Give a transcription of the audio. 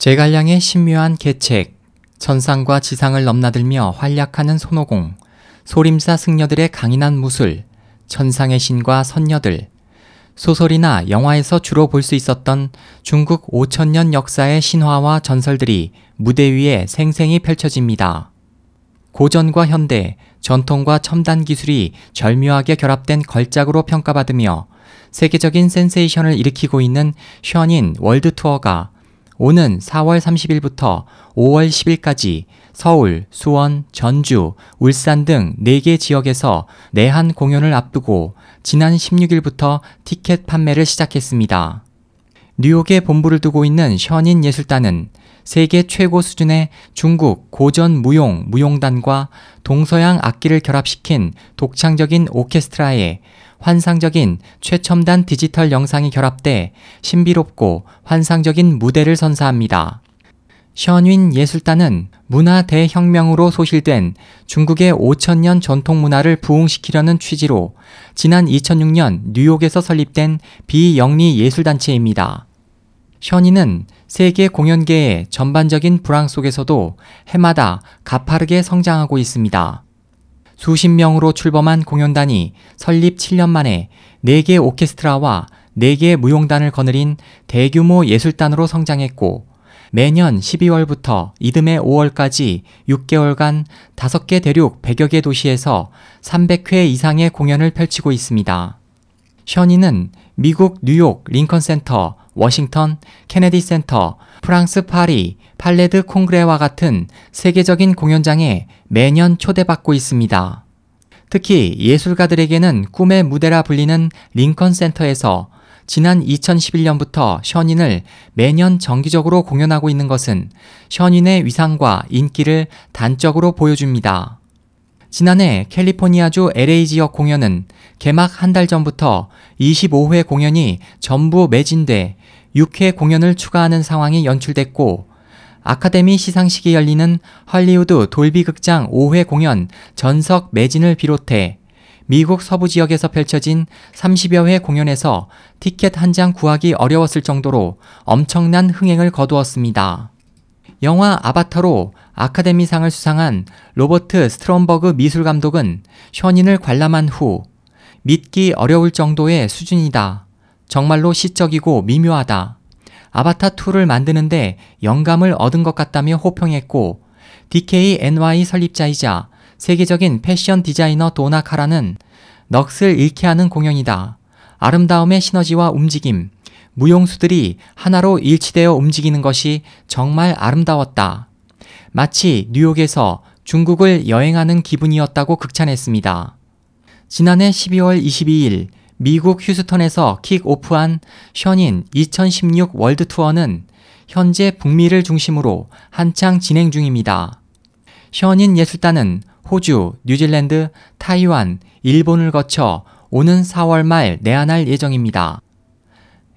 제갈량의 신묘한 계책, 천상과 지상을 넘나들며 활약하는 손오공, 소림사 승려들의 강인한 무술, 천상의 신과 선녀들, 소설이나 영화에서 주로 볼 수 있었던 중국 5천년 역사의 신화와 전설들이 무대 위에 생생히 펼쳐집니다. 고전과 현대, 전통과 첨단 기술이 절묘하게 결합된 걸작으로 평가받으며 세계적인 센세이션을 일으키고 있는 션윈 월드 투어가 오는 4월 30일부터 5월 10일까지 서울, 수원, 전주, 울산 등 4개 지역에서 내한 공연을 앞두고 지난 16일부터 티켓 판매를 시작했습니다. 뉴욕에 본부를 두고 있는 션윈 예술단은 세계 최고 수준의 중국 고전 무용 무용단과 동서양 악기를 결합시킨 독창적인 오케스트라에 환상적인 최첨단 디지털 영상이 결합돼 신비롭고 환상적인 무대를 선사합니다. 션윈 예술단은 문화 대혁명으로 소실된 중국의 5천년 전통 문화를 부흥시키려는 취지로 지난 2006년 뉴욕에서 설립된 비영리 예술단체입니다. 션이는 세계 공연계의 전반적인 불황 속에서도 해마다 가파르게 성장하고 있습니다. 수십 명으로 출범한 공연단이 설립 7년 만에 4개 오케스트라와 4개 무용단을 거느린 대규모 예술단으로 성장했고 매년 12월부터 이듬해 5월까지 6개월간 5개 대륙 100여 개 도시에서 300회 이상의 공연을 펼치고 있습니다. 션윈은 미국 뉴욕 링컨 센터, 워싱턴 케네디 센터, 프랑스 파리, 팔레드 콩그레와 같은 세계적인 공연장에 매년 초대받고 있습니다. 특히 예술가들에게는 꿈의 무대라 불리는 링컨 센터에서 지난 2011년부터 션인을 매년 정기적으로 공연하고 있는 것은 션인의 위상과 인기를 단적으로 보여줍니다. 지난해 캘리포니아주 LA 지역 공연은 개막 한 달 전부터 25회 공연이 전부 매진돼 6회 공연을 추가하는 상황이 연출됐고 아카데미 시상식이 열리는 헐리우드 돌비 극장 5회 공연 전석 매진을 비롯해 미국 서부 지역에서 펼쳐진 30여 회 공연에서 티켓 한 장 구하기 어려웠을 정도로 엄청난 흥행을 거두었습니다. 영화 아바타로 아카데미상을 수상한 로버트 스트롬버그 미술 감독은 션윈을 관람한 후 믿기 어려울 정도의 수준이다. 정말로 시적이고 미묘하다. 아바타2를 만드는데 영감을 얻은 것 같다며 호평했고 DKNY 설립자이자 세계적인 패션 디자이너 도나 카라는 넋을 잃게 하는 공연이다. 아름다움의 시너지와 움직임, 무용수들이 하나로 일치되어 움직이는 것이 정말 아름다웠다. 마치 뉴욕에서 중국을 여행하는 기분이었다고 극찬했습니다. 지난해 12월 22일 미국 휴스턴에서 킥오프한 션윈 2016 월드 투어는 현재 북미를 중심으로 한창 진행 중입니다. 션윈 예술단은 호주, 뉴질랜드, 타이완, 일본을 거쳐 오는 4월 말 내한할 예정입니다.